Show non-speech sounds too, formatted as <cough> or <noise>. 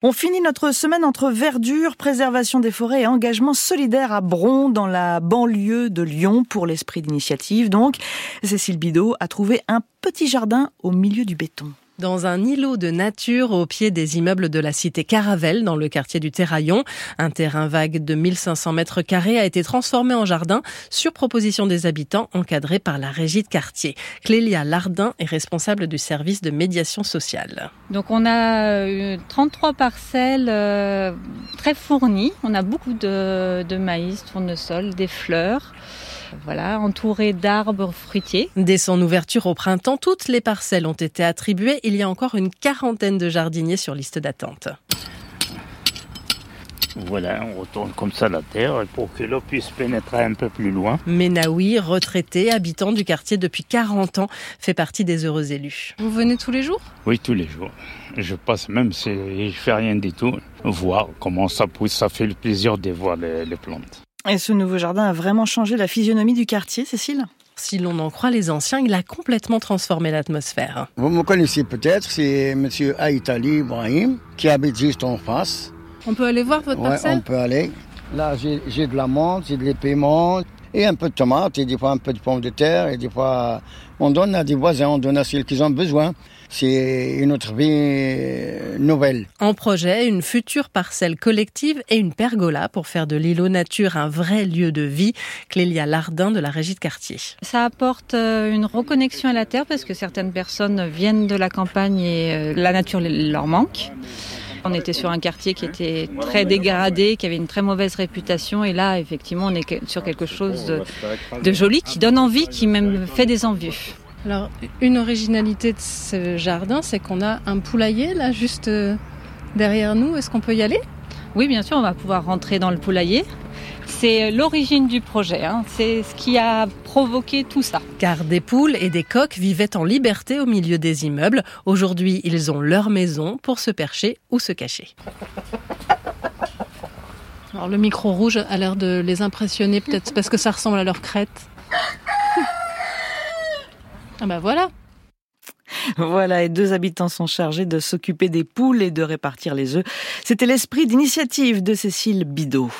On finit notre semaine entre verdure, préservation des forêts et engagement solidaire à Bron, dans la banlieue de Lyon, pour l'esprit d'initiative. Donc, Cécile Bidot a trouvé un petit jardin au milieu du béton. Dans un îlot de nature au pied des immeubles de la cité Caravelle, dans le quartier du Terraillon, un terrain vague de 1500 mètres carrés a été transformé en jardin sur proposition des habitants, encadré par la régie de quartier. Clélia Lardin est responsable du service de médiation sociale. Donc on a 33 euh, parcelles euh, très fournies. On a beaucoup de, de maïs, tournesol, des fleurs voilà, entouré d'arbres fruitiers. Dès son ouverture au printemps, toutes les parcelles ont été attribuées. Il y a encore une quarantaine de jardiniers sur liste d'attente. Voilà, on retourne comme ça la terre pour que l'eau puisse pénétrer un peu plus loin. Menaoui, retraité, habitant du quartier depuis 40 ans, fait partie des heureux élus. Vous venez tous les jours? Oui, tous les jours. Je passe même si je fais rien du tout, voir comment ça pousse, ça fait le plaisir de voir les plantes. Et ce nouveau jardin a vraiment changé la physionomie du quartier, Cécile? Si l'on en croit les anciens, il a complètement transformé l'atmosphère. Vous me connaissez peut-être, c'est M. Aïtali Ibrahim, qui habite juste en face. On peut aller voir votre ouais, parcelle? on peut aller. Là, j'ai de la menthe, j'ai de l'épaiement, et un peu de tomates, et des fois un peu de pommes de terre, et des fois on donne à des voisins, on donne à ceux qui ont besoin. C'est une autre vie nouvelle. En projet, une future parcelle collective et une pergola pour faire de l'îlot nature un vrai lieu de vie. Clélia Lardin de la régie de quartier. Ça apporte euh, une reconnexion à la terre parce que certaines personnes viennent de la campagne et euh, la nature leur manque. On était sur un quartier qui était très dégradé, qui avait une très mauvaise réputation. Et là, effectivement, on est sur quelque chose de, joli, qui donne envie, qui même fait des envies. Alors, une originalité de ce jardin, c'est qu'on a un poulailler là, juste euh, derrière nous. Est-ce qu'on peut y aller? Oui, bien sûr, on va pouvoir rentrer dans le poulailler. C'est l'origine du projet, hein. c'est ce qui a provoqué tout ça. Car des poules et des coqs vivaient en liberté au milieu des immeubles. Aujourd'hui, ils ont leur maison pour se percher ou se cacher. Alors le micro rouge a l'air de les impressionner peut-être parce que ça ressemble à leur crête. <laughs> Ah bah voilà voilà, et deux habitants sont chargés de s'occuper des poules et de répartir les œufs. C'était l'esprit d'initiative de Cécile Bidot.